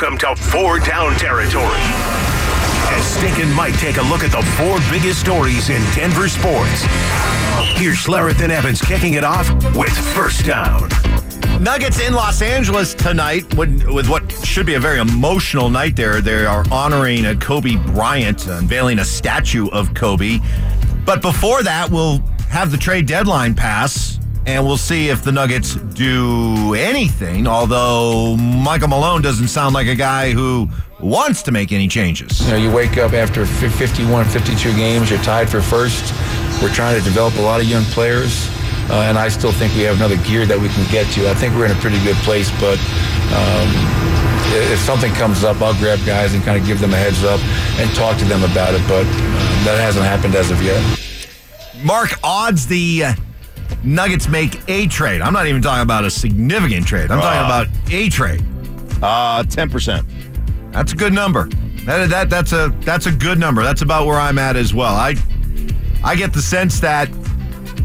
Welcome to Four Down Territory. As Stink and Mike take a look at the four biggest stories in Denver sports. Here's Schlereth and Evans kicking it off with First Down. Nuggets in Los Angeles tonight with, with what should be a very emotional night there. They are honoring a Kobe Bryant, unveiling a statue of Kobe. But before that, we'll have the trade deadline pass and we'll see if the Nuggets do anything. Although Michael Malone doesn't sound like a guy who wants to make any changes. You know, you wake up after 51, 52 games, you're tied for first. We're trying to develop a lot of young players. Uh, and I still think we have another gear that we can get to. I think we're in a pretty good place, but um, if something comes up, I'll grab guys and kind of give them a heads up and talk to them about it. But uh, that hasn't happened as of yet. Mark, odds the uh, Nuggets make a trade. I'm not even talking about a significant trade. I'm talking Uh. about a trade. Uh, ten percent. That's a good number. That, that that's a that's a good number. That's about where I'm at as well. I I get the sense that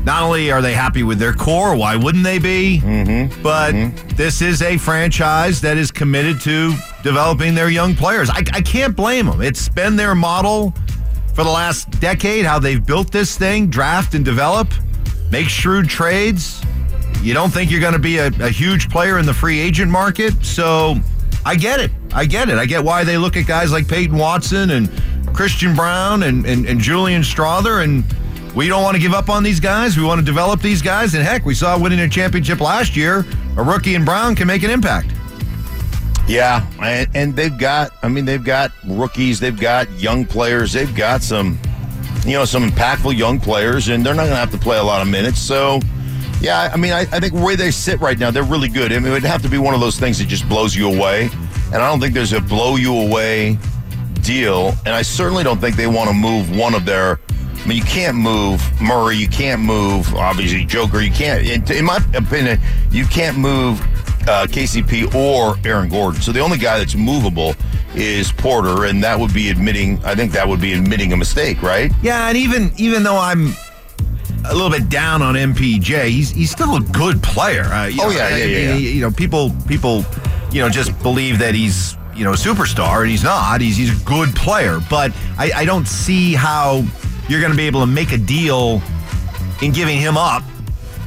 not only are they happy with their core, why wouldn't they be? Mm-hmm. But this is a franchise that is committed to developing their young players. I, I can't blame them. It's been their model for the last decade how they've built this thing: draft and develop, make shrewd trades. You don't think you're going to be a, a huge player in the free agent market, so I get it. I get it. I get why they look at guys like Peyton Watson and Christian Braun and, and, and Julian Strawther, and we don't want to give up on these guys. We want to develop these guys. And heck, we saw winning a championship last year. A rookie in Braun can make an impact. Yeah, and, and they've got. I mean, they've got rookies. They've got young players. They've got some, you know, some impactful young players, and they're not going to have to play a lot of minutes. So, yeah, I mean, I, I think where they sit right now, they're really good. I mean, it would have to be one of those things that just blows you away, and I don't think there's a blow you away deal, and I certainly don't think they want to move one of their. I mean, you can't move Murray. You can't move obviously Joker. You can't, in, in my opinion, you can't move uh, KCP or Aaron Gordon. So the only guy that's movable is Porter, and that would be admitting. I think that would be admitting a mistake, right? Yeah, and even even though I'm a little bit down on MPJ, he's he's still a good player. Uh, Oh, know, yeah, yeah, I- yeah, yeah. You know, people people you know just believe that he's you know a superstar, and he's not. He's he's a good player, but I, I don't see how you're going to be able to make a deal in giving him up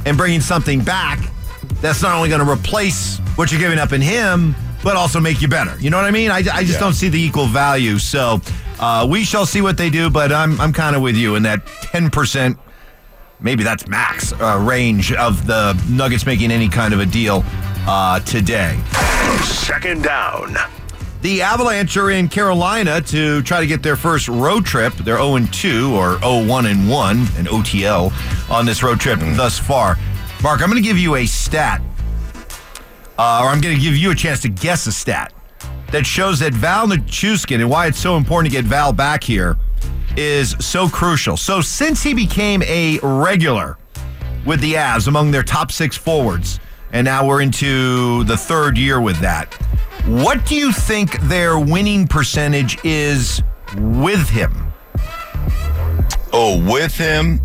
and bringing something back that's not only going to replace what you're giving up in him, but also make you better. You know what I mean? I, I just Yeah. don't see the equal value. So uh, we shall see what they do, but I'm, I'm kind of with you in that 10%, maybe that's max uh, range of the Nuggets making any kind of a deal uh, today. Second down. The Avalanche are in Carolina to try to get their first road trip. They're 0 2 or 0 1 and 1, an OTL on this road trip thus far. Mark, I'm going to give you a stat, uh, or I'm going to give you a chance to guess a stat that shows that Val Nichushkin and why it's so important to get Val back here is so crucial. So, since he became a regular with the Avs among their top six forwards, and now we're into the third year with that. What do you think their winning percentage is with him? Oh, with him,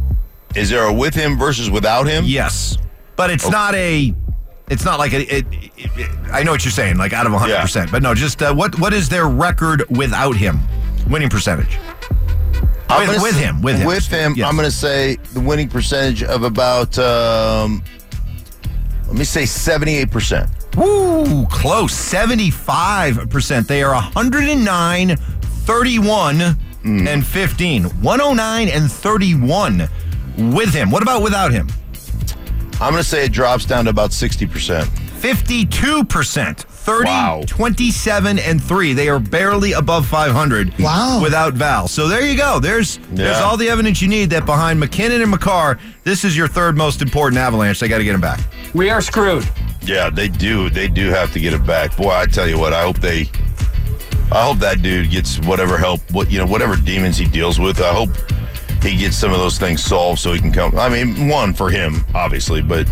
is there a with him versus without him? Yes, but it's not a. It's not like a. It, it, it- I know what you're saying, like out of 100, percent but no, just uh, what what is their record without him? Winning percentage. I'm With- with say- him, with him. with him. Yes. I'm going to say the winning percentage of about. Um, let me say 78 percent. Woo, close. 75%. They are 109, 31, and 15. 109 and 31 with him. What about without him? I'm going to say it drops down to about 60 percent. 52%. 30, Wow. 27, 27, and 3. They are barely above 500 Wow. without Val. So there you go. There's there's all the evidence you need that behind MacKinnon and Makar, this is your third most important avalanche. They got to get him back. We are screwed. Yeah, they do. They do have to get it back. Boy, I tell you what. I hope they. I hope that dude gets whatever help. What you know, whatever demons he deals with. I hope he gets some of those things solved so he can come. I mean, one for him, obviously, but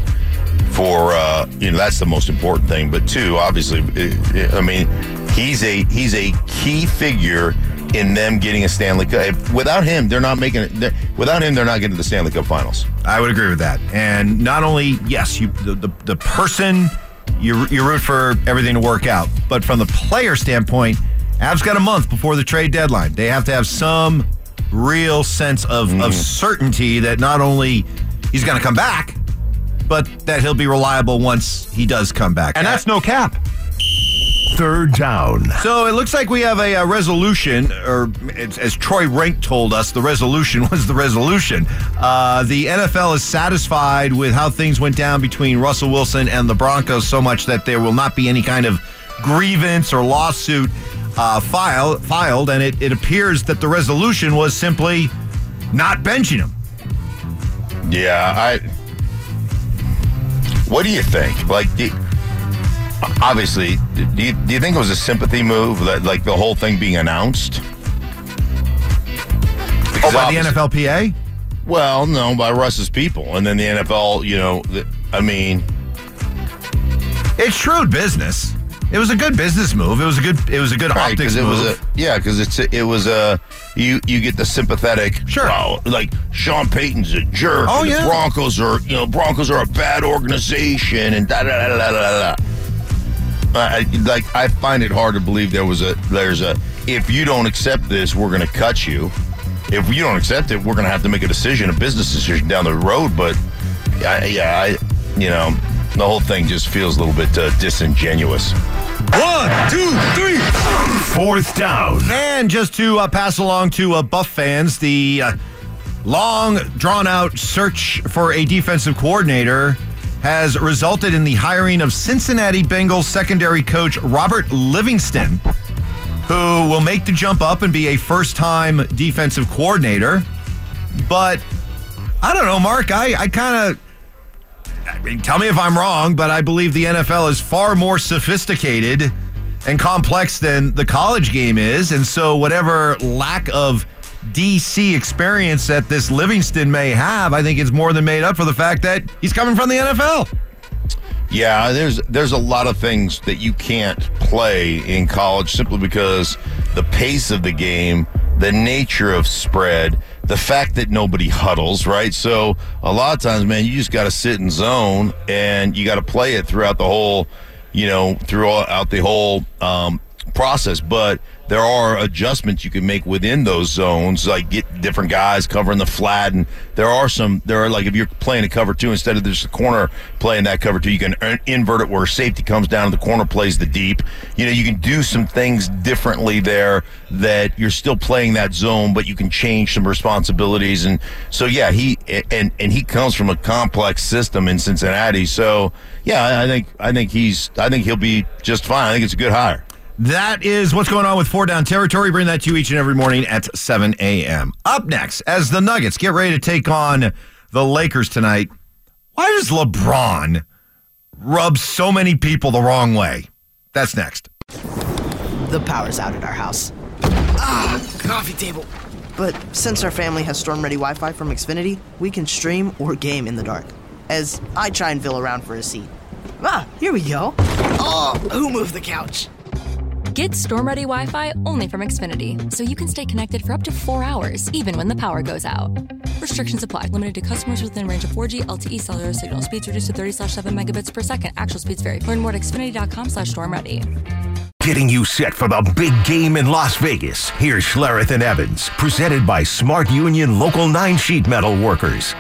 for uh, you know that's the most important thing. But two, obviously, eh, I mean, he's a he's a key figure in them getting a Stanley Cup. Without him, they're not making it. Without him, they're not getting to the Stanley Cup Finals. I would agree with that. And not only, yes, you the, the, the person you you root for everything to work out. But from the player standpoint, Avs got a month before the trade deadline. They have to have some real sense of, of certainty that not only he's going to come back, but that he'll be reliable once he does come back. And that's no cap. Third down. So it looks like we have a, uh resolution, or as, as Troy Renck told us, the resolution was the resolution. Uh, the NFL is satisfied with how things went down between Russell Wilson and the Broncos so much that there will not be any kind of grievance or lawsuit uh, file, filed, and it, it appears that the resolution was simply not benching him. Yeah, I. What do you think? Like, do, obviously, do you, do you think it was a sympathy move that, like, the whole thing being announced? Oh, by the NFLPA? Well, no, by Russ's people, and then the NFL. You know, the, I mean, It's shrewd business. It was a good business move. It was a good. It was a good right? optics it move. was a yeah, because it's a, it was a you you get the sympathetic. Sure. wow, like Sean Payton's a jerk. Oh, and yeah. The Broncos are you know Broncos are a bad organization and da da da da da da. I, I- like I find it hard to believe there was a there's a if you don't accept this we're going to cut you. If you don't accept it, we're going to have to make a decision, a business decision down the road. But I, yeah, I you know the whole thing just feels a little bit uh, disingenuous. One, two, three. Fourth down. And just to uh, pass along to uh, Buff fans, the uh, long, drawn out search for a defensive coordinator has resulted in the hiring of Cincinnati Bengals secondary coach Robert Livingston, who will make the jump up and be a first time defensive coordinator. But I don't know, Mark. I, I kind of. I mean, tell me if I'm wrong, but I believe the NFL is far more sophisticated and complex than the college game is. And so, whatever lack of DC experience that this Livingston may have, I think is more than made up for the fact that he's coming from the NFL. Yeah, there's there's a lot of things that you can't play in college simply because the pace of the game, the nature of spread, the fact that nobody huddles, right? So a lot of times, man, you just got to sit in zone and you got to play it throughout the whole, you know, throughout the whole um, process. But there are adjustments you can make within those zones, like get different guys covering the flat, and there are some. There are like if you're playing a cover two instead of just the corner playing that cover two, you can invert it where safety comes down and the corner plays the deep. You know, you can do some things differently there that you're still playing that zone, but you can change some responsibilities. And so, yeah, he and and he comes from a complex system in Cincinnati. So, yeah, I think I think he's I think he'll be just fine. I think it's a good hire. That is what's going on with Four Down Territory. Bring that to you each and every morning at 7 a.m. Up next, as the Nuggets get ready to take on the Lakers tonight, why does LeBron rub so many people the wrong way? That's next. The power's out at our house. Ah, coffee table. But since our family has storm ready Wi Fi from Xfinity, we can stream or game in the dark. As I try and fill around for a seat. Ah, here we go. Oh, who moved the couch? Get storm ready Wi Fi only from Xfinity, so you can stay connected for up to four hours, even when the power goes out. Restrictions apply, limited to customers within range of 4G LTE cellular signal. Speeds reduced to 30 slash 7 megabits per second. Actual speeds vary. Learn more at xfinity.com slash storm ready. Getting you set for the big game in Las Vegas. Here's Schlereth and Evans, presented by Smart Union Local 9 Sheet Metal Workers.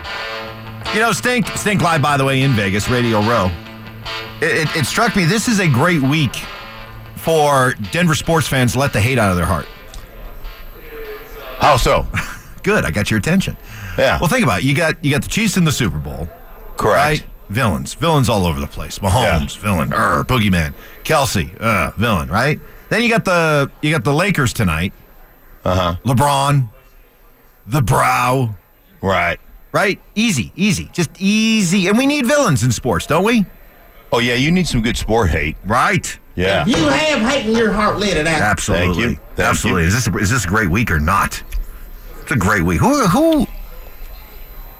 You know, Stink, Stink Live, by the way, in Vegas, Radio Row. It, it, it struck me this is a great week for Denver sports fans let the hate out of their heart. How so? Good, I got your attention. Yeah. Well, think about it. You got you got the Chiefs in the Super Bowl, Correct. right? Villains, villains all over the place. Mahomes, villain, er, boogeyman. Kelce, uh, villain, right? Then you got the you got the Lakers tonight. Uh huh. LeBron, the Brow, Right. right? Easy, easy, just easy. And we need villains in sports, don't we? Oh yeah, you need some good sport hate. Right. Yeah. You have hate in your heart, let it out. Absolutely. Thank you. Thank Absolutely. you. Is this a, is this a great week or not? It's a great week. Who who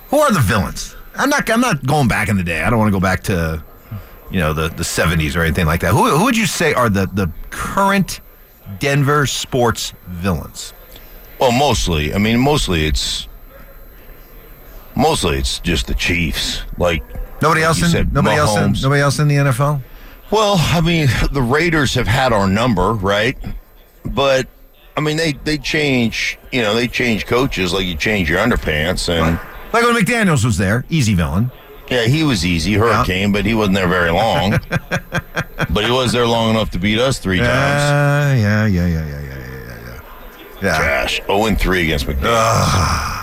who are the villains? I'm not I'm not going back in the day. I don't want to go back to you know the the 70s or anything like that. Who who would you say are the the current Denver sports villains? Well, mostly. I mean, mostly it's mostly it's just the Chiefs. Like Nobody else in nobody Mahomes. else in nobody else in the NFL? Well, I mean, the Raiders have had our number, right? But I mean, they they change, you know, they change coaches like you change your underpants and right. like when McDaniels was there, easy villain. Yeah, he was easy, Hurricane, yeah. but he wasn't there very long. but he was there long enough to beat us three times. Uh, yeah, yeah, yeah, yeah, yeah, yeah, yeah. Yeah. Gosh, 0 and 3 against McDaniel.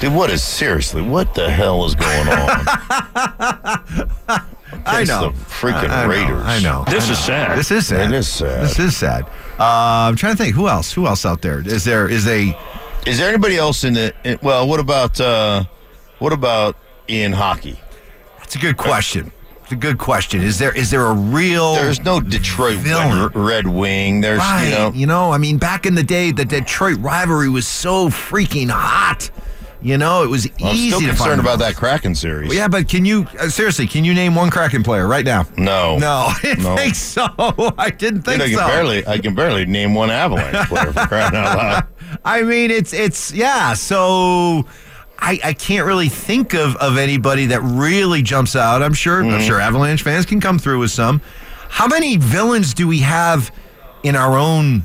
Dude, what is seriously? What the hell is going on? I Against know. The freaking I, I know, Raiders. I know. This I is sad. This is sad. It is sad. This is sad. Uh, I'm trying to think. Who else? Who else out there? Is there? Is a? Is there anybody else in the? in- well, what about uh, what about in hockey? That's a good question. It's a good question. Is there? Is there a real? There's no Detroit Villain. Red, Red Wing. There's right. you know. I mean, back in the day, the Detroit rivalry was so freaking hot. You know, it was I'm easy still to concerned about that Kraken series. Well, yeah, but can you uh, seriously? Can you name one Kraken player right now? No. No, I didn't No. think so. I didn't think Dude, I can so. barely I can barely name one Avalanche player for crying out loud. I mean, it's it's yeah. So I I can't really think of of anybody that really jumps out. I'm sure Mm-hmm. I'm sure Avalanche fans can come through with some. How many villains do we have in our own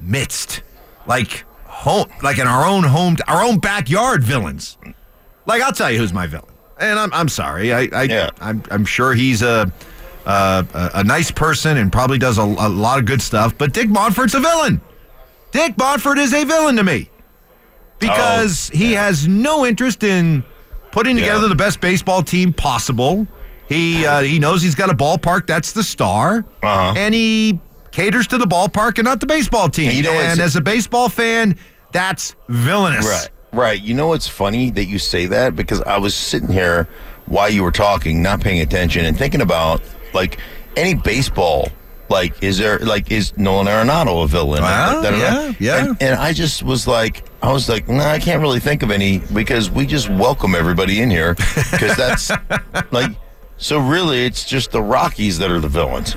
midst? Like home, like in our own home, our own backyard villains. Like I'll tell you who's my villain, and I'm I'm sorry. I, I Yeah. I'm I'm sure he's a. Uh, a, a nice person and probably does a, a lot of good stuff, but Dick Monfort's a villain. Dick Monfort is a villain to me because he has no interest in putting together Oh, Yeah. the best baseball team possible. He uh, he knows he's got a ballpark that's the star, Uh-huh. and he caters to the ballpark and not the baseball team. You know, and as a baseball fan, that's villainous. Right. Right. You know what's funny that you say that because I was sitting here while you were talking, not paying attention and thinking about like any baseball. Like, is there like is Nolan Arenado a villain? Ah, da- da- da- yeah, yeah. And, and I just was like, I was like, no, I can't really think of any because we just welcome everybody in here because that's like. So really, it's just the Rockies that are the villains.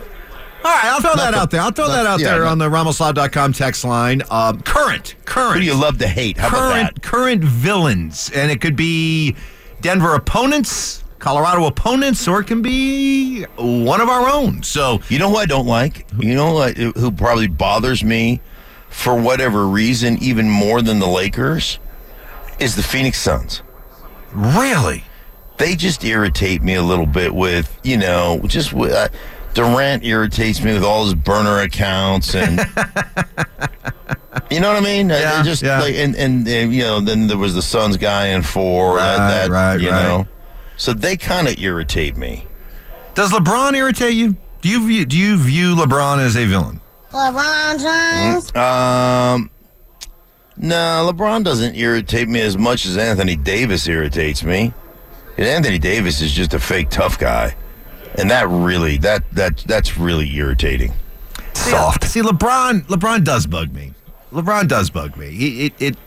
All right, I'll throw that the- out there. I'll throw not- that out yeah, there on the RamosLaw.com text line. Um, current, current. Who do you love to hate? How about current that? current villains, and it could be Denver opponents, Colorado opponents, or it can be one of our own. So You know who I don't like? You know who probably bothers me for whatever reason even more than the Lakers is the Phoenix Suns. really, They just irritate me a little bit with, you know, just with, uh, Durant irritates me with all his burner accounts and you know what I mean? Uh, Yeah, just yeah. like and, and uh, you know, then there was the Suns guy in four Right, that, that right, you right. know. So they kind of irritate me. does LeBron irritate you? Do you view, do you view LeBron as a villain? LeBron James. Um, no, LeBron doesn't irritate me as much as Anthony Davis irritates me. And Anthony Davis is just a fake tough guy, and that really that that that's really irritating. Soft. See, LeBron LeBron does bug me. LeBron does bug me. He it, it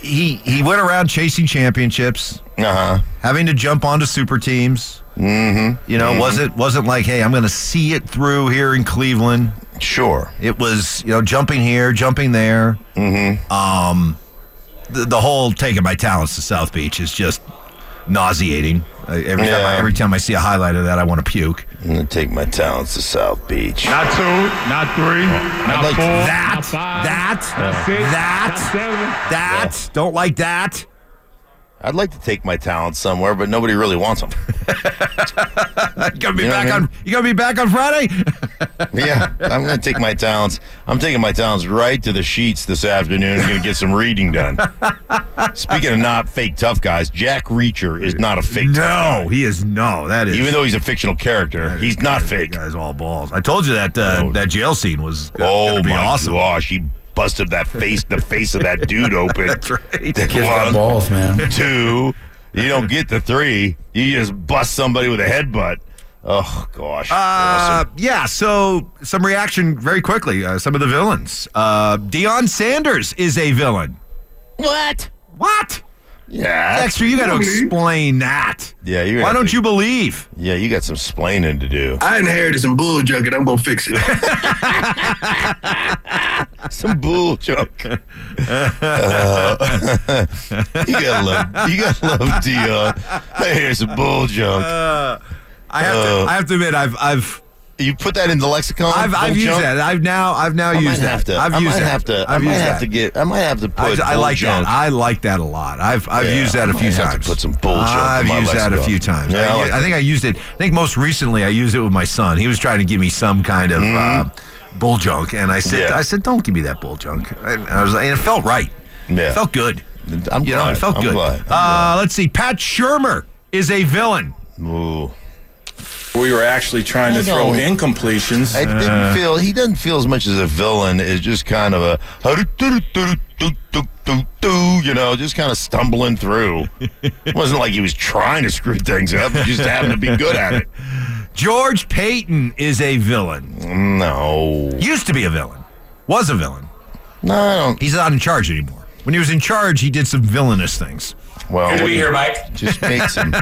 he he went around chasing championships. Uh huh. having to jump onto super teams. Mm-hmm. You know, wasn't wasn't like, hey, I'm going to see it through here in Cleveland. Sure. It was, you know, jumping here, jumping there. Mm-hmm. Um, the, the whole taking my talents to South Beach is just nauseating. Uh, every time, I, every time I see a highlight of that, I want to puke. I'm gonna take my talents to South Beach. Not two, not three, not like four, That, not five, that, not six, that, not seven. that. Don't like that. I'd like to take my talents somewhere, but nobody really wants them. You gonna be You know back I mean? on? You gonna be back on Friday? yeah, I'm gonna take my talents. I'm taking my talents right to the sheets this afternoon. I'm gonna get some reading done. Speaking of not fake tough guys, Jack Reacher is not a fake. tough guy. no, he is no. That is Even though he's a fictional character, he's not That fake. guy's all balls. I told you that uh, Oh. that jail scene was uh, Oh be my awesome. gosh, he busted that face, the face of that dude open. That's right. Kids got One, balls, man. two, you don't get the three. You just bust somebody with a headbutt. Oh gosh. Uh, Awesome. yeah. So some reaction very quickly. Uh, some of the villains. Uh, Deion Sanders is a villain. What? What? Yeah. Dexter, you got to explain that. Yeah, you're Why gonna don't have you believe? Yeah, you got some splaining to do. I inherited some bull junk and I'm gonna fix it. Some bull junk. Uh, you gotta love, you gotta love Dion. I hear some bull junk. I have to. I have to admit, I've I've You put that in the lexicon. I've, I've used junk? that. I've now I've now I used might that. to. I've I used might that. have to. I I've might used have that. to get. I might have to I, put. I bull like junk. that. I like that a lot. I've I've Yeah, used that I a few might times. put some bull I've used that a few times. Yeah, I I, like I think I used it. I think most recently I used it with my son. He was trying to give me some kind of uh, bull junk, and I said Mm-hmm. Yeah. I said don't give me that bull junk. And I was and it felt right. Yeah. It felt good. I'm You know, glad. it felt I'm good. glad. Uh, let's see. Pat Shurmur is a villain. Ooh. We were actually trying to throw know. incompletions. I didn't feel he doesn't feel as much as a villain as just kind of a you know, just kind of stumbling through. It wasn't like he was trying to screw things up; he just happened to be good at it. George Paton is a villain. No, Used to be a villain. Was a villain. no, I don't. He's not in charge anymore. When he was in charge, he did some villainous things. Well, Good to be here, Mike. just makes him.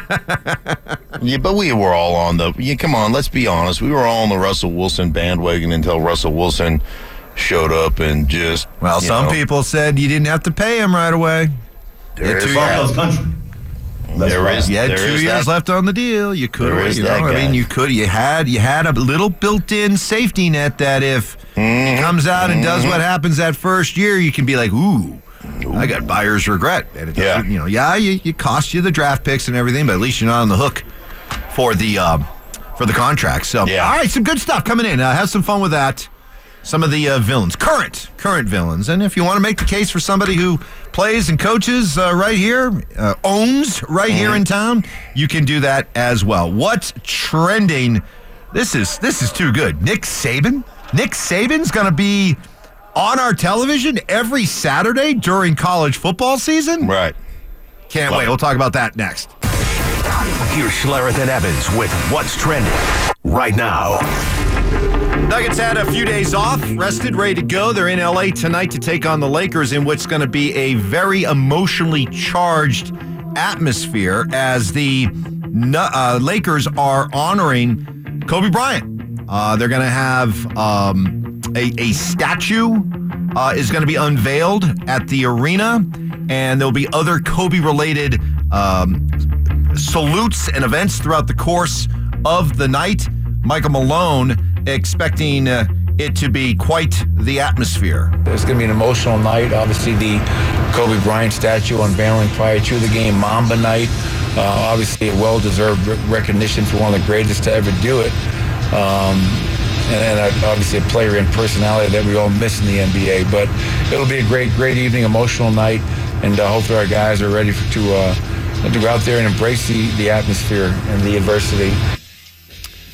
yeah, but we were all on the. Yeah, come on, let's be honest. We were all on the Russell Wilson bandwagon until Russell Wilson showed up and just. Well, some know, people said you didn't have to pay him right away. There is two that. years. country. There is. You had there two is years that. left on the deal. You could, There is you know, that I mean, you could, you had, you had a little built-in safety net that if Mm-hmm. he comes out and does what happens that first year, you can be like, ooh, I got buyer's regret. And it Yeah. you know, yeah, you, you cost you the draft picks and everything, but at least you're not on the hook for the um, for the contract. So, Yeah. all right, some good stuff coming in. Uh, have some fun with that. Some of the uh, villains, current current villains, and if you want to make the case for somebody who plays and coaches uh, right here, uh, owns right here in town, you can do that as well. What's trending? This is this is too good. Nick Saban. Nick Saban's going to be on our television every Saturday during college football season. Right. Can't Love wait. it. We'll talk about that next. Here's Schlereth and Evans with what's trending right now. Nuggets had a few days off, rested, ready to go. They're in LA tonight to take on the Lakers in what's going to be a very emotionally charged atmosphere as the uh, Lakers are honoring Kobe Bryant. Uh, they're going to have um, a, a statue uh, is going to be unveiled at the arena, and there'll be other Kobe-related um, salutes and events throughout the course of the night. Michael Malone expecting uh, it to be quite the atmosphere. It's going to be an emotional night. Obviously, the Kobe Bryant statue unveiling prior to the game, Mamba night. Uh, obviously, a well-deserved recognition for one of the greatest to ever do it. Um, and, and obviously a player and personality that we all miss in the NBA. But it'll be a great, great evening, emotional night, and uh, hopefully our guys are ready for, to uh, to go out there and embrace the, the atmosphere and the adversity.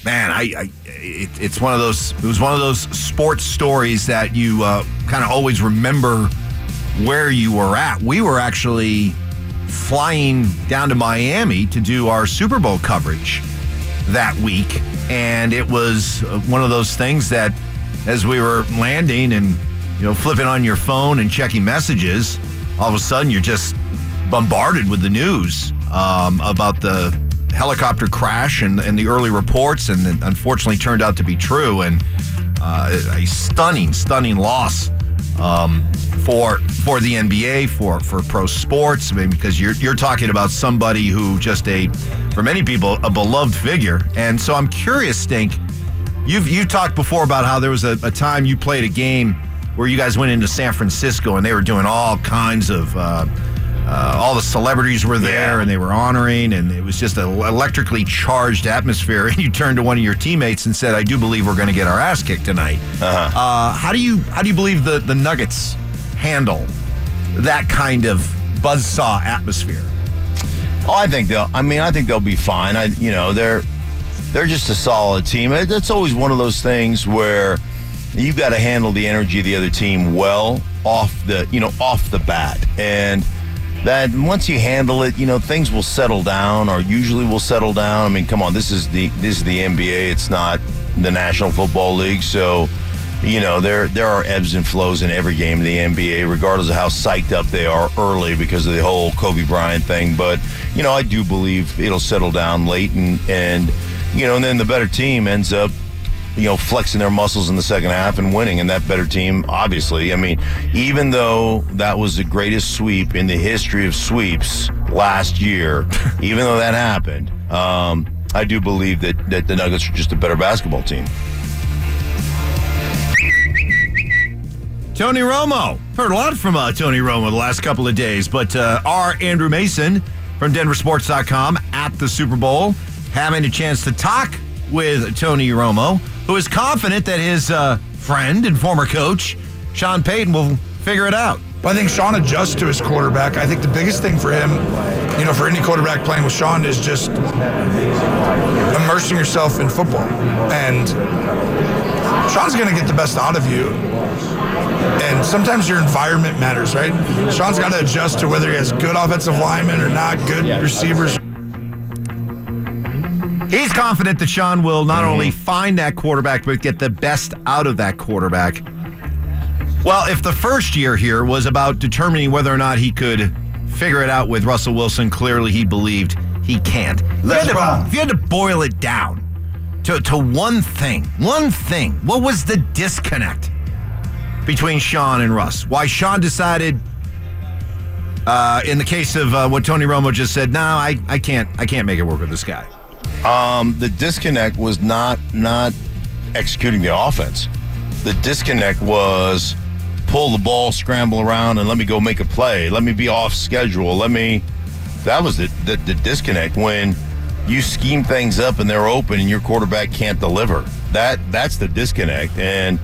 Man, I, I it, it's one of those. It was one of those sports stories that you uh, kind of always remember where you were at. We were actually flying down to Miami to do our Super Bowl coverage that week, and it was uh, one of those things that, as we were landing and you know flipping on your phone and checking messages, all of a sudden you're just bombarded with the news um, about the helicopter crash and, and the early reports, and unfortunately turned out to be true, and uh, a stunning, stunning loss um, for for the NBA, for for pro sports. I mean, because you're you're talking about somebody who just a, for many people, a beloved figure, and so I'm curious, Stink. You've you talked before about how there was a, a time you played a game where you guys went into San Francisco and they were doing all kinds of. Uh, uh, all the celebrities were there Yeah. and they were honoring, and it was just an electrically charged atmosphere. And you turned to one of your teammates and said, "I do believe we're going to get our ass kicked tonight." Uh-huh. Uh, how do you how do you believe the the Nuggets handle that kind of buzzsaw atmosphere? Oh, I think they'll. I mean, I think they'll be fine. I, you know, they're they're just a solid team. It's always one of those things where you've got to handle the energy of the other team well off the, you know, off the bat, and that once you handle it, you know, things will settle down, or usually will settle down. I mean, come on, this is the this is the NBA. It's not the National Football League, so. You know, there there are ebbs and flows in every game in the NBA, regardless of how psyched up they are early because of the whole Kobe Bryant thing. But you know, I do believe it'll settle down late, and and you know, and then the better team ends up, you know, flexing their muscles in the second half and winning. And that better team, obviously, I mean, even though that was the greatest sweep in the history of sweeps last year, even though that happened, um, I do believe that, that the Nuggets are just a better basketball team. Tony Romo. Heard a lot from uh, Tony Romo the last couple of days, but uh, our Andrew Mason from DenverSports.com at the Super Bowl having a chance to talk with Tony Romo, who is confident that his uh, friend and former coach, Sean Payton, will figure it out. But I think Sean adjusts to his quarterback. I think the biggest thing for him, you know, for any quarterback playing with Sean is just immersing yourself in football. And Sean's going to get the best out of you. And sometimes your environment matters, right? Sean's got to adjust to whether he has good offensive linemen or not, good receivers. He's confident that Sean will not only find that quarterback, but get the best out of that quarterback. Well, if the first year here was about determining whether or not he could figure it out with Russell Wilson, clearly he believed he can't. If you had to- If you had to boil it down to, to one thing, one thing, what was the disconnect between Sean and Russ? Why Sean decided, uh, in the case of uh, what Tony Romo just said, no, I, I can't, I can't make it work with this guy. Um, the disconnect was not not executing the offense. The disconnect was pull the ball, scramble around, and let me go make a play. Let me be off schedule. Let me. That was the the, the disconnect when you scheme things up and they're open and your quarterback can't deliver. That that's the disconnect. And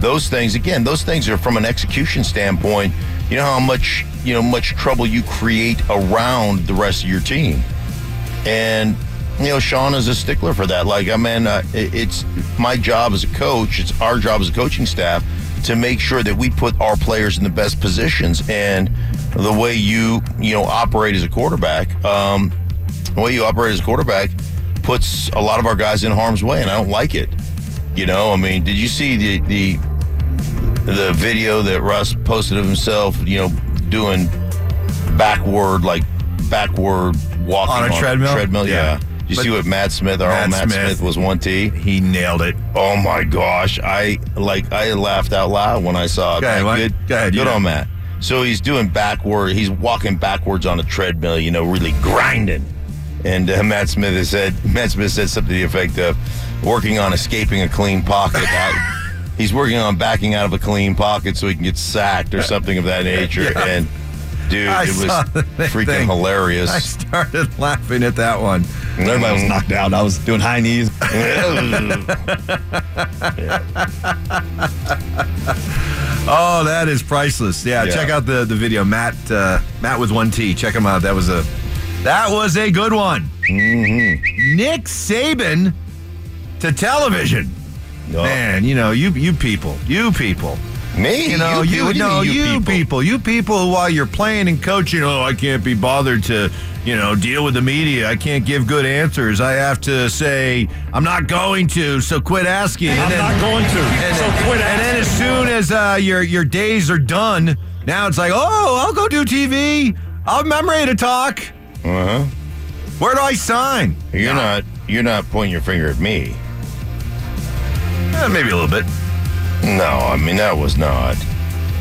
those things again, those things are from an execution standpoint. You know how much you know much trouble you create around the rest of your team. And you know, Sean is a stickler for that. Like, I mean, uh, it- it's my job as a coach. It's our job as a coaching staff to make sure that we put our players in the best positions. And the way you you know operate as a quarterback, um, the way you operate as a quarterback, puts a lot of our guys in harm's way, and I don't like it. You know, I mean, did you see the the the video that Russ posted of himself? You know, doing backward like backward walking On a treadmill? Treadmill, yeah. Yeah. You But- see what Matt Smith, our Matt own Matt Smith. Smith, was one T. He nailed it. Oh my gosh, I like I laughed out loud when I saw it. Go ahead, Good, Go ahead, good yeah. on Matt. So he's doing backward. He's walking backwards on a treadmill. You know, really grinding. And uh, Matt Smith has said Matt Smith said something to the effect of working on escaping a clean pocket. I- he's working on backing out of a clean pocket so he can get sacked or something of that nature. Yeah. And dude, I it was freaking thing. hilarious. I started laughing at that one. Everybody was knocked out. I was doing high knees. Oh, that is priceless. Yeah, Yeah. check out the the video. Matt uh, Matt with one T. Check him out. That was a that was a good one. Mm-hmm. Nick Saban to television. Oh. Man, you know you you people, you people. Me? You know, You- you, what do you know, you you people? people. you people who while you're playing and coaching, oh, I can't be bothered to, you know, deal with the media. I can't give good answers. I have to say I'm not going to, so quit asking. I'm not going to, And, so quit And then as soon as uh, your your days are done, now it's like, oh, I'll go do TV. I'll I'm ready to talk. Uh-huh. Where do I sign? You're not you're not pointing your finger at me. Eh, maybe a little bit. No, I mean that was not.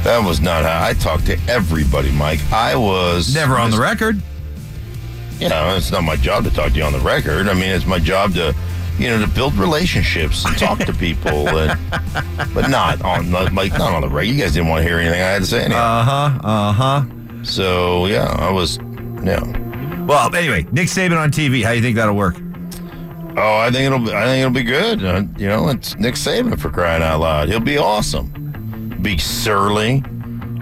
That was not how I talked to everybody, Mike. I was Never on the record. You know, it's not my job to talk to you on the record. I mean, it's my job to, you know, to build relationships and talk to people, and, but not on like not on the record. You guys didn't want to hear anything I had to say. Anyway. Uh huh. Uh huh. So yeah, I was. Yeah. Well, anyway, Nick Saban on TV. How do you think that'll work? Oh, I think it'll. be- I think it'll be good. Uh, you know, it's Nick Saban for crying out loud. He'll be awesome. Be surly.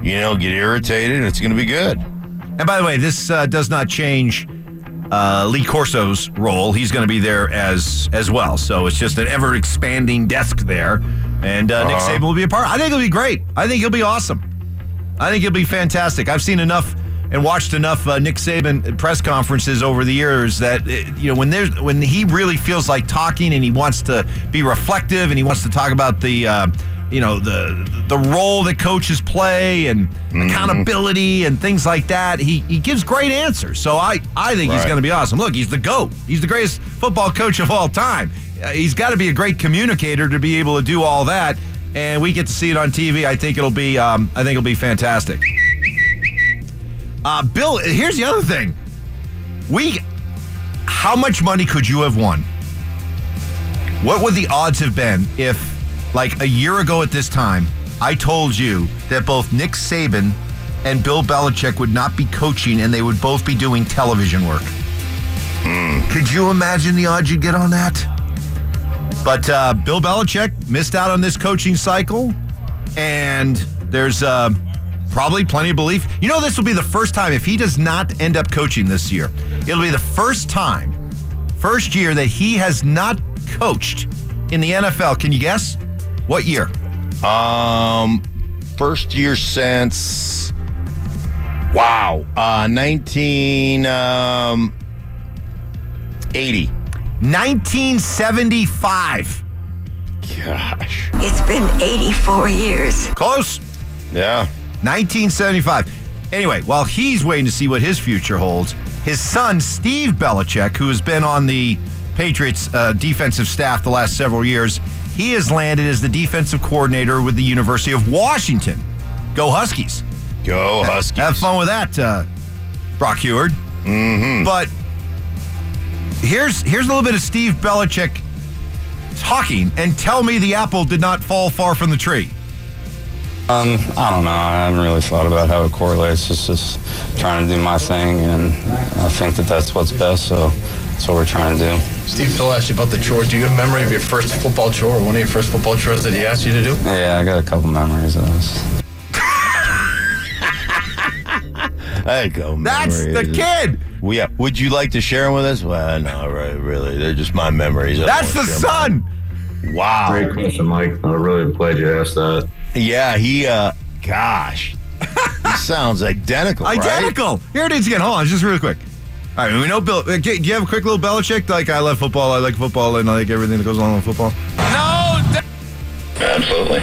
You know, get irritated. It's going to be good. And by the way, this uh, does not change uh, Lee Corso's role. He's going to be there as as well. So it's just an ever expanding desk there, and uh, Nick Uh-huh. Saban will be a part. I think it'll be great. I think he'll be awesome. I think he'll be fantastic. I've seen enough and watched enough uh, Nick Saban press conferences over the years that uh, you know when there's when he really feels like talking and he wants to be reflective and he wants to talk about the. Uh, you know the the role that coaches play and accountability and things like that. He he gives great answers. So I I think he's going to be awesome. Look, he's the goat. He's the greatest football coach of all time. Uh, he's got to be a great communicator to be able to do all that. And we get to see it on TV. I think it'll be um, I think it'll be fantastic. Uh, Bill, here's the other thing. We how much money could you have won? What would the odds have been if, like a year ago at this time, I told you that both Nick Saban and Bill Belichick would not be coaching and they would both be doing television work? Could you imagine the odds you'd get on that? But uh, Bill Belichick missed out on this coaching cycle, and there's uh, probably plenty of belief. You know, this will be the first time if he does not end up coaching this year. It'll be the first time, first year that he has not coached in the NFL. Can you guess what year? Um, first year since wow, uh, nineteen um, eighty. 1975. Gosh, It's been 84 years. Close. yeah. 1975. Anyway, while he's waiting to see what his future holds, his son, Steve Belichick, who has been on the Patriots uh, defensive staff the last several years, he has landed as the defensive coordinator with the University of Washington. Go Huskies. Go Huskies. Have fun with that, uh, Brock Huard. Mm-hmm. But here's here's a little bit of Steve Belichick talking, and tell me the apple did not fall far from the tree. Um, I don't know. I haven't really thought about how it correlates. It's just trying to do my thing, and I think that that's what's best. So that's what we're trying to do. Steve, Phil asked you about the chores. Do you have a memory of your first football chore or one of your first football chores that he asked you to do? Yeah, I got a couple memories of this. There you go. That's the kid. Well, yeah. Would you like to share them with us? Well, no, right, really. They're just my memories. I That's the wanna share mine. son. Wow. Great question, Mike. I'm really glad you asked that. Yeah, he. uh Gosh, he sounds identical. right? Identical. Here it is again. Hold on, just real quick. All right, we know Bill. uh, Do you have a quick little Belichick? Like, I love football. I like football, and I like everything that goes along with football. No! Absolutely.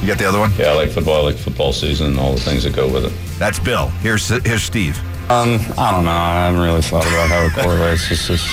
You got the other one? Yeah, I like football. I like football season and all the things that go with it. That's Bill. Here's here's Steve. Um, I don't know. I haven't really thought about how it correlates. It's just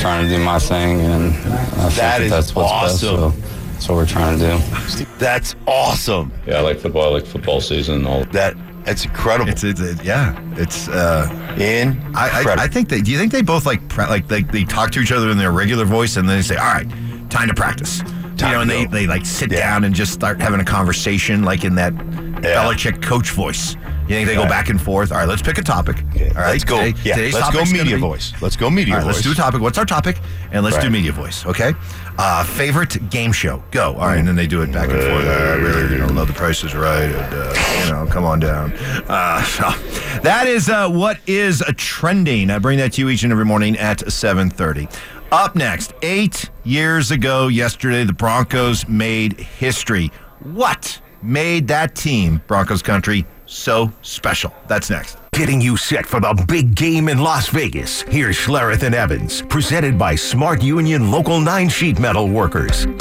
trying to do my thing, and I think That that is that's what's awesome. best. So that's what we're trying to do. That's awesome. Yeah, I like football. I like football season and all. That It's incredible. It's it's it, yeah. It's uh. In. I, I I think they. Do you think they both like pre- like they, they talk to each other in their regular voice, and then they say, "All right, time to practice." Time you know, and they, they like sit down and just start having a conversation, like in that Belichick coach voice. You think they go Right. back and forth? All right, let's pick a topic. Okay, All right, let's go. today- yeah, today's let's go media be- voice. Let's go media All right, voice. let's do a topic. What's our topic? And let's do media voice. Okay. Uh, favorite game show. Go. All right, and then they do it back and forth. Uh, really, you don't know the price is right. And, uh, you know, come on down. Uh, so that is uh, what is trending. I bring that to you each and every morning at seven thirty. Up next, eight years ago yesterday, the Broncos made history. What made that team, Broncos country, so special? That's next. Getting you set for the big game in Las Vegas. Here's Schlereth and Evans, presented by Smart Union Local 9 Sheet Metal Workers. You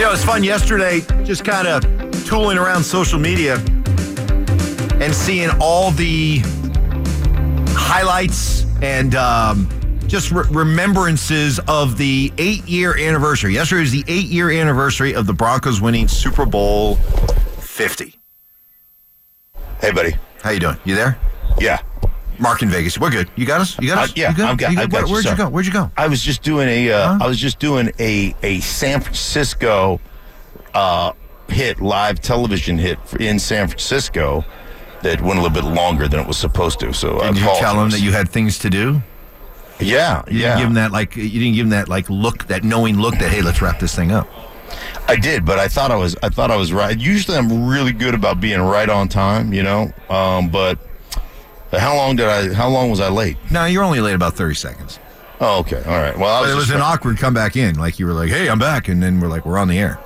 know, it was fun yesterday just kind of tooling around social media and seeing all the highlights and um, just re- remembrances of the eight year anniversary. Yesterday was the eight year anniversary of the Broncos winning Super Bowl 50. Hey, buddy. How you doing? You there? Yeah. Mark in Vegas. We're good. You got us? You got Uh, us? yeah, you good? I've got, You I've good? got Where, would sir. you go? Where'd you go? I was just doing a. Uh, I was just doing a a San Francisco uh, hit, live television hit in San Francisco that went a little bit longer than it was supposed to. So I did you tell him that you had things to do? Yeah, You yeah. didn't give him that like you didn't give him that like look, that knowing look that hey, let's wrap this thing up. I did, but I thought I was I thought I was right. Usually I'm really good about being right on time, you know. Um, but how long did I how long was I late? No, you're only late about thirty seconds. Oh, okay. All right. Well, I was it was an awkward come back in. Like you were like, "Hey, I'm back," and then we're like, "We're on the air."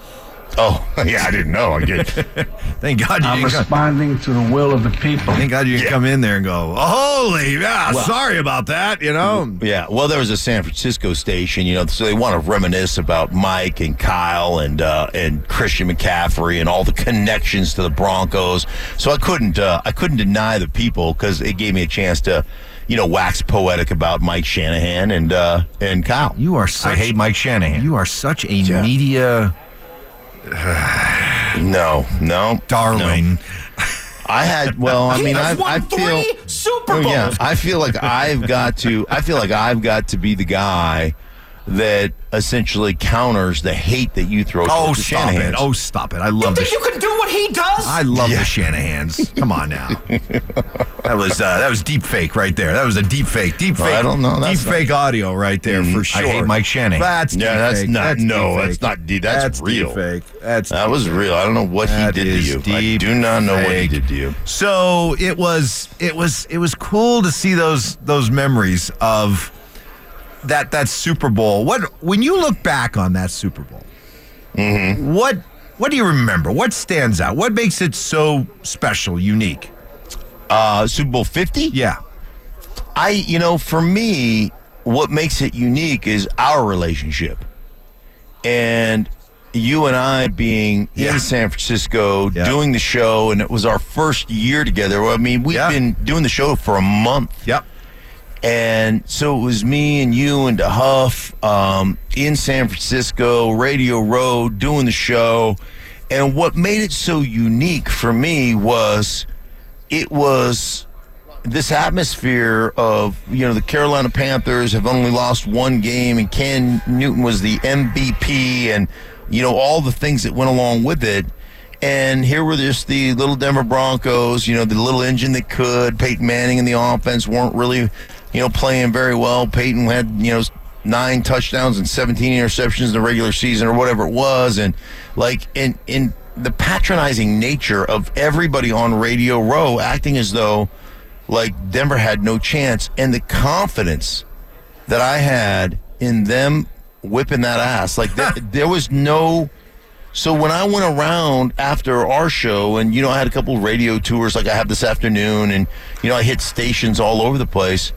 Oh, yeah, I didn't know. I did. Thank God you I'm didn't come. responding to the will of the people. Thank God you didn't come in there and go, oh, "Holy, yeah, Well- sorry about that." You know, Yeah, well, there was a San Francisco station, you know, so they want to reminisce about Mike and Kyle and uh, and Christian McCaffrey and all the connections to the Broncos. So I couldn't uh, I couldn't deny the people because it gave me a chance to, you know, wax poetic about Mike Shanahan and uh, and Kyle. you are such. I hate Mike Shanahan. You are such a Yeah. media no, no, darling. no. I had well, I He mean, I, won I feel three Super Oh, yeah, I feel like I've got to. I feel like I've got to be the guy that essentially counters the hate that you throw. Oh, towards the stop Shanahans. it! Oh, stop it! I love Think this. you can do what he does? I love the Shanahans. Come on now. that was uh, that was deep fake right there. That was a deep fake. Deep Well, fake. I don't know. Deep That's fake audio right there for sure. I hate Mike Shanahan. That's Yeah, that's fake. not- no, deep that's not deep. That's real. deep fake. That's that was real. I don't know what That he did to you. I do not know what he did to you. So it was it was it was cool to see those those memories of that that Super Bowl. What when you look back on that Super Bowl, Mm-hmm. what what do you remember? What stands out? What makes it so special, unique? Uh, Super Bowl fifty. Yeah, I you know for me, what makes it unique is our relationship, and you and I being in San Francisco doing the show, and it was our first year together. I mean, we've been doing the show for a month. Yep. And so it was me and you and DeHuff um, in San Francisco, Radio Road, doing the show. And what made it so unique for me was it was this atmosphere of, you know, the Carolina Panthers have only lost one game and Cam Newton was the MVP and, you know, all the things that went along with it. And here were just the little Denver Broncos, you know, the little engine that could. Peyton Manning and the offense weren't really, you know, playing very well. Peyton had, you know, nine touchdowns and 17 interceptions in the regular season or whatever it was. And like, in, in the patronizing nature of everybody on Radio Row acting as though like Denver had no chance and the confidence that I had in them whipping that ass. Like, there, there was no. So when I went around after our show, and you know, I had a couple radio tours like I have this afternoon, and you know, I hit stations all over the place.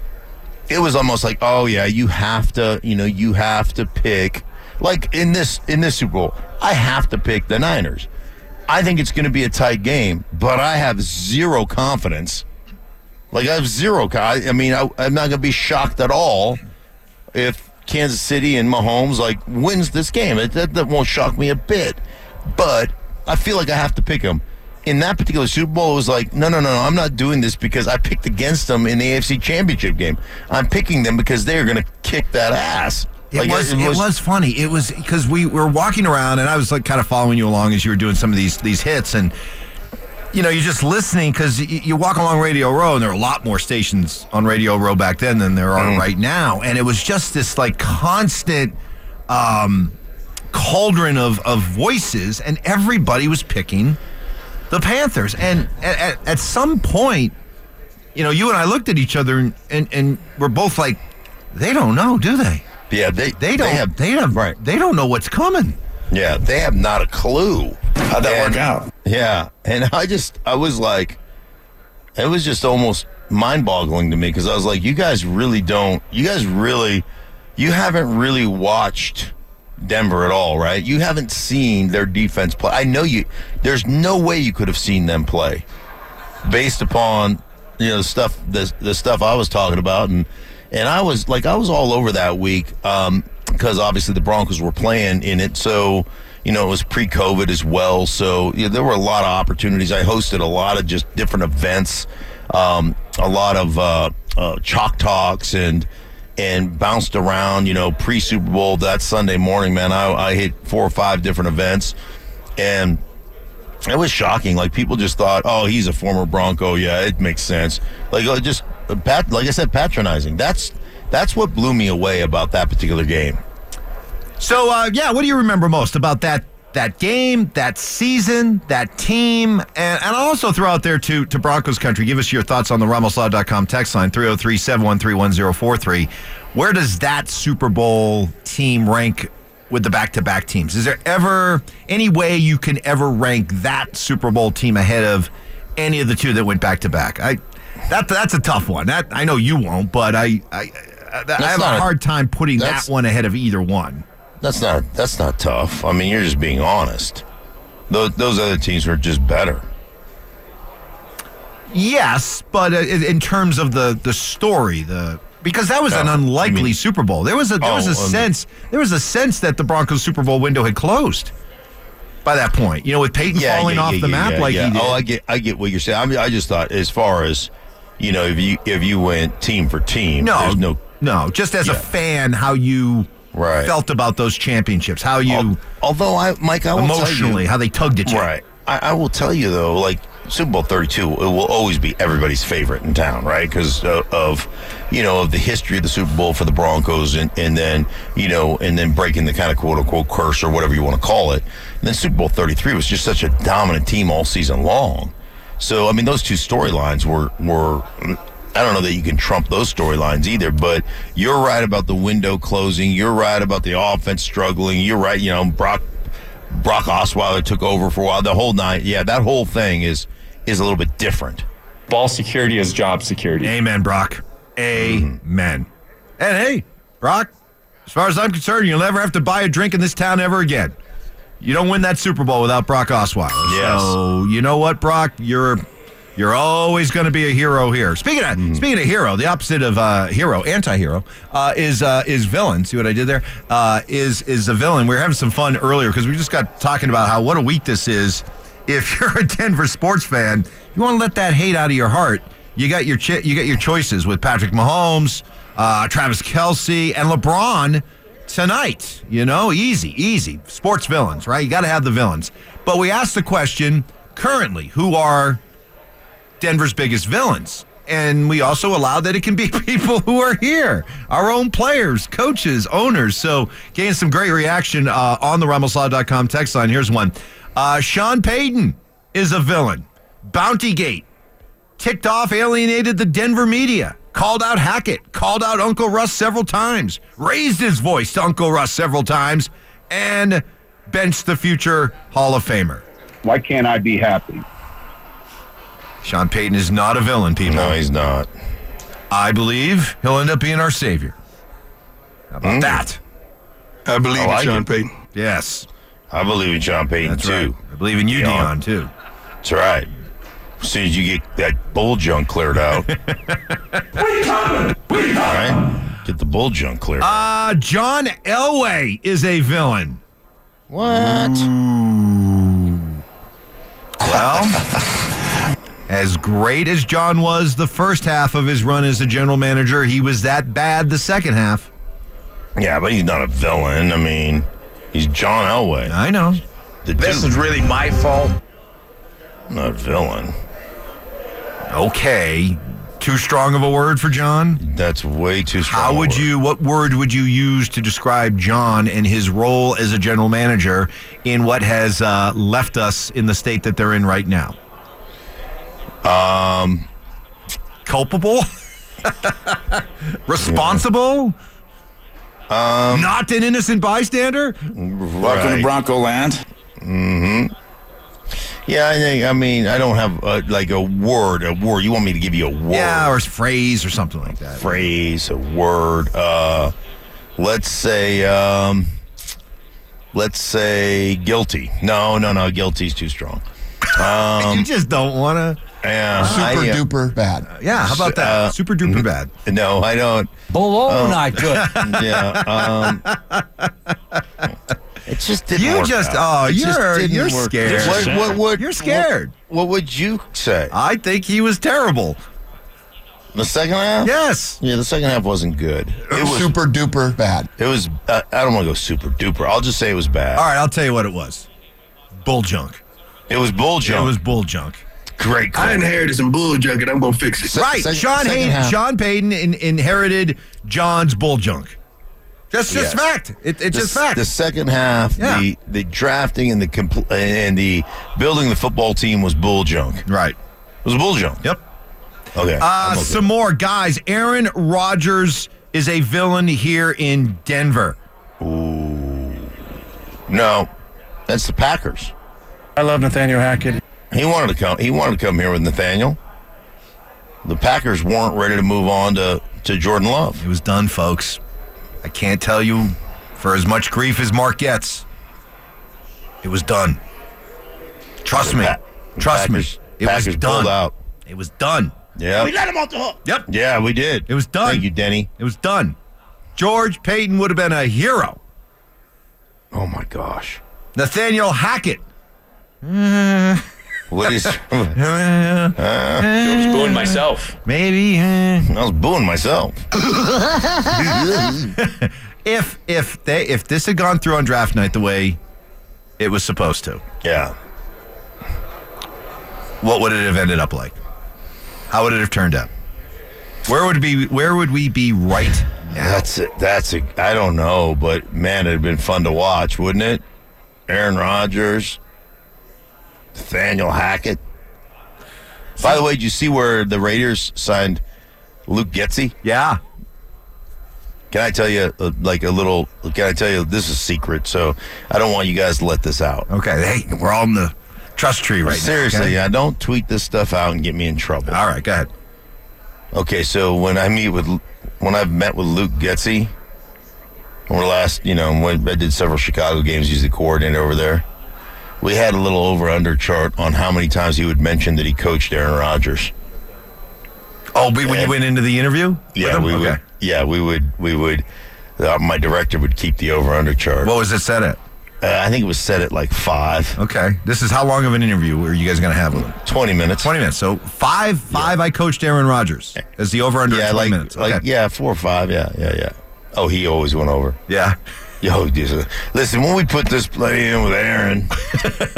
It was almost like, oh yeah, you have to, you know, you have to pick. Like in this in this Super Bowl, I have to pick the Niners. I think it's going to be a tight game, but I have zero confidence. Like I have zero. I, mean, I, I'm not going to be shocked at all if Kansas City and Mahomes like wins this game. It, that, that won't shock me a bit. But I feel like I have to pick them. In that particular Super Bowl, it was like, no, no, no, no, I'm not doing this because I picked against them in the AFC Championship game. I'm picking them because they're going to kick that ass. It, Like, was, it was funny. It was because we were walking around and I was like kind of following you along as you were doing some of these these hits and you know you're just listening because you, you walk along Radio Row and there are a lot more stations on Radio Row back then than there are right now. And it was just this like constant um, cauldron of of voices and everybody was picking the Panthers. And at, at, at some point you know you and I looked at each other and and, and we're both like they don't know do they Yeah, they they don't have they have right. they don't know what's coming. Yeah, they have not a clue. How'd that And- work out? Yeah, and I just I was like, it was just almost mind-boggling to me because I was like, you guys really don't, you guys really, you haven't really watched Denver at all, right? You haven't seen their defense play. I know you. There's no way you could have seen them play based upon you know the stuff the the stuff I was talking about and and I was like I was all over that week um because obviously the Broncos were playing in it. So you know it was pre-covid as well. So there were a lot of opportunities. I hosted a lot of just different events um a lot of uh, uh chalk talks and and bounced around you know pre Super Bowl that Sunday morning man. I I hit four or five different events. And it was shocking. Like people just thought, "Oh, he's a former Bronco. Yeah, it makes sense." Like uh, just uh, pat, like I said, patronizing. That's that's what blew me away about that particular game. So uh, yeah, what do you remember most about that that game, that season, that team, and, and I'll also throw out there to to Broncos country. Give us your thoughts on the RamosLaw.com text line 303-713-1043. Where does that Super Bowl team rank with the back to back teams? Is there ever any way you can ever rank that Super Bowl team ahead of any of the two that went back to back? I that that's a tough one. That I know you won't, but I I, I, I have a hard time putting that one ahead of either one. That's not that's not tough. I mean, you're just being honest. Those those other teams were just better. Yes, but uh, in terms of the the story, the because that was an Oh, unlikely mean- Super Bowl. There was a there was a Oh, um, sense there was a sense that the Broncos Super Bowl window had closed by that point. You know, with Peyton Yeah, falling yeah, off yeah, the map like he did. Oh, I get, I get what you're saying. I mean, I just thought as far as you know, if you if you went team for team, no, there's no no. Just as a fan, how you Right. felt about those championships, how you Although I, Mike, I emotionally, you, how they tugged at you. Right. I, I will tell you though, like Super Bowl 32, it will always be everybody's favorite in town, right? Because uh, of you know of the history of the Super Bowl for the Broncos, and and then you know, and then breaking the kind of quote unquote curse or whatever you want to call it. And then Super Bowl 33 was just such a dominant team all season long. So I mean, those two storylines were were. I don't know that you can trump those storylines either, but you're right about the window closing. You're right about the offense struggling. You're right, you know, Brock Brock Osweiler took over for a while. The whole night, yeah, that whole thing is is a little bit different. Ball security is job security. Amen, Brock. Amen. And hey, Brock, as far as I'm concerned, you'll never have to buy a drink in this town ever again. You don't win that Super Bowl without Brock Osweiler. Yes. So you know what, Brock? You're you're always going to be a hero here. Speaking of speaking of hero, the opposite of uh, hero, anti-hero, uh, is uh, is villain. See what I did there? Uh, is is a villain. We were having some fun earlier because we just got talking about how what a week this is. If you're a Denver sports fan, you want to let that hate out of your heart. You got your chi- you got your choices with Patrick Mahomes, uh, Travis Kelce, and LeBron tonight. You know, easy, easy. Sports villains, right? You got to have the villains. But we asked the question currently: Who are Denver's biggest villains. And we also allow that it can be people who are here, our own players, coaches, owners. So, getting some great reaction uh, on the RamosLaw.com text line. Here's one uh, Sean Payton is a villain. Bountygate ticked off, alienated the Denver media, called out Hackett, called out Uncle Russ several times, raised his voice to Uncle Russ several times, and benched the future Hall of Famer. Why can't I be happy? Sean Payton is not a villain, people. No, he's not. I believe he'll end up being our savior. How about that? I believe I in like Sean it. Payton. Yes. I believe in Sean Payton That's too. right. I believe in you, Yeah. Dion, too. That's right. As soon as you get that bull junk cleared out, all right, get the bull junk cleared. out. Uh, John Elway is a villain. What? Well, as great as John was the first half of his run as a general manager, he was that bad the second half. Yeah, but he's not a villain. I mean, he's John Elway. I know. The This dude, is really my fault. not a villain. Okay. Too strong of a word for John? That's way too strong. How would word. you, what word would you use to describe John and his role as a general manager in what has uh, left us in the state that they're in right now? Um, Culpable? Responsible? Um, Not an innocent bystander? Welcome right. to Bronco Land. Mm-hmm. Yeah, I think. I mean, I don't have uh like a word. A word. You want me to give you a word? Yeah, or a phrase or something like that. phrase, a word. Uh, let's say, um, let's say guilty. No, no, no. Guilty's too strong. you Um, just don't want to. Yeah, Super I, uh, duper bad. Yeah, how about that? Uh, Super duper bad. No, I don't. Below Oh. not good. Yeah. Um, it just didn't You work just, out. oh, It you're, didn't you're work. scared. What, what, what, You're scared. What, what would you say? I think he was terrible. The second half? Yes. Yeah, the second half wasn't good. It was. super duper bad. It was. Uh, I don't want to go super duper. I'll just say it was bad. All right, I'll tell you what it was. Bull junk. It was bull junk. It was bull junk. Great. I inherited some bull junk and I'm gonna fix it. Right. second- Sean second Payton, half. Sean Payton in, inherited John's bull junk. Just, just Yes. fact. It, it's the, just fact. The second half, Yeah. the the drafting and the compl- and the building the football team was bull junk. Right. It right. was bull junk. Yep. Okay. Uh, okay. some more guys. Aaron Rodgers is a villain here in Denver. Ooh. No, that's the Packers. I love Nathaniel Hackett. He wanted to come. He wanted to come here with Nathaniel. The Packers weren't ready to move on to to Jordan Love. It was done, folks. I can't tell you for as much grief as Mark gets. It was done. Trust me. Pa- Trust Packers, me. It Packers was done. out. It was done. Yeah. We let him off the hook. Yep. Yeah, we did. It was done. Thank you, Denny. It was done. George Paton would have been a hero. Oh my gosh. Nathaniel Hackett What is? Eh. I was booing myself. Maybe. Eh. I was booing myself. if if they if this had gone through on draft night the way it was supposed to, Yeah. what would it have ended up like? How would it have turned out? Where would be? Where would we be right now? That's it. That's a. I don't know, but man, it'd been fun to watch, wouldn't it? Aaron Rodgers, Nathaniel Hackett. By the way, did you see where the Raiders signed Luke Getsy? Yeah. Can I tell you, uh, like a little? Can I tell you this is a secret? So I don't want you guys to let this out. Okay, hey, we're all in the trust tree right Seriously, now. okay? yeah, don't tweet this stuff out and get me in trouble. All right, go ahead. Okay, so when I meet with, when I've met with Luke Getsy, the last, you know, when I did several Chicago games, he's the coordinator over there. We had a little over under chart on how many times he would mention that he coached Aaron Rodgers. Oh, when you went into the interview? Yeah, we okay. would. Yeah, we would. We would. Uh, my director would keep the over under chart. What was it set at? Uh, I think it was set at like five. Okay, this is how long of an interview are you guys going to have with him? Twenty minutes. Twenty minutes. So five, five. I coached Aaron Rodgers as the over under. Yeah, 20 like, minutes. Okay. like yeah, four or five. Yeah, yeah, yeah. Oh, he always went over. Yeah. Yo, listen, when we put this play in with Aaron,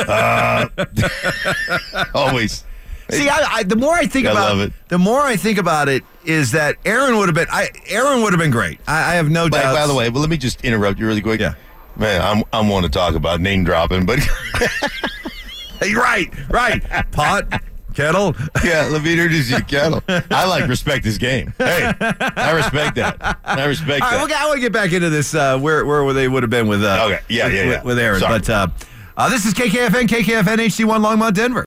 uh, always. See, I, I, the more I think I about it. the more I think about it is that Aaron would have been. I, Aaron would have been great. I, I have no doubt. by the way, well, let me just interrupt you really quick. Yeah. Man, I'm I'm one to talk about name dropping, but Hey, right, right. Pot, kettle. yeah, let me introduce you to Kettle. I like respect his game. Hey, I respect that. I respect All right, that. okay, I want to get back into this. Uh, where where they would have been with uh, Okay, yeah, with, yeah, yeah. with, with Aaron. Sorry. But uh, uh, this is KKFN, KKFN HD1 Longmont, Denver.